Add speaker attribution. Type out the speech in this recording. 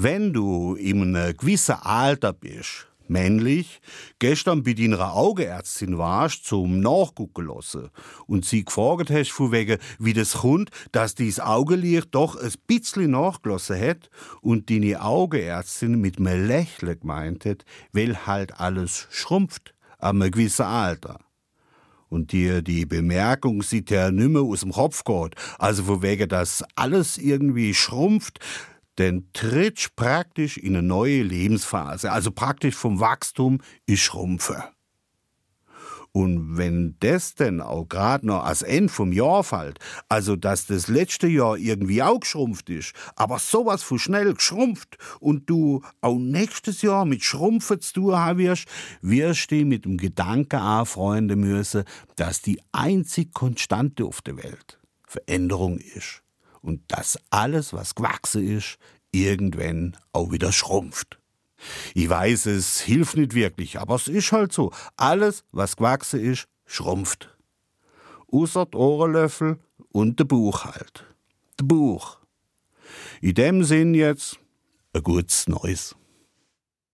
Speaker 1: Wenn du in einem gewissen Alter bist, männlich, gestern bei deiner Augenärztin warst, zum Nachgucken lassen und sie gefragt hast, von wegen, wie das kommt, dass dies Augenlicht doch ein bisschen nachgelassen hat und deine Augenärztin mit einem Lächeln gemeint hat, weil halt alles schrumpft, am gewissen Alter. Und dir die Bemerkung sieht ja nimmer aus dem Kopf geht, also von wegen, dass alles irgendwie schrumpft, denn tritt praktisch in eine neue Lebensphase, also praktisch vom Wachstum ist Schrumpfe. Und wenn das denn auch gerade noch als Ende vom Jahr fällt, also dass das letzte Jahr irgendwie auch geschrumpft ist, aber sowas von schnell geschrumpft und du auch nächstes Jahr mit Schrumpfen zu tun haben wirst, wirst du mit dem Gedanken anfreunden müssen, dass die einzig Konstante auf der Welt Veränderung ist und dass alles, was gewachsen ist, irgendwann auch wieder schrumpft. Ich weiß, es hilft nicht wirklich, aber es ist halt so. Alles, was gewachsen ist, schrumpft. Außer die Ohrenlöffel und der Buch halt. Der Buch. In dem Sinn jetzt ein gutes Neues.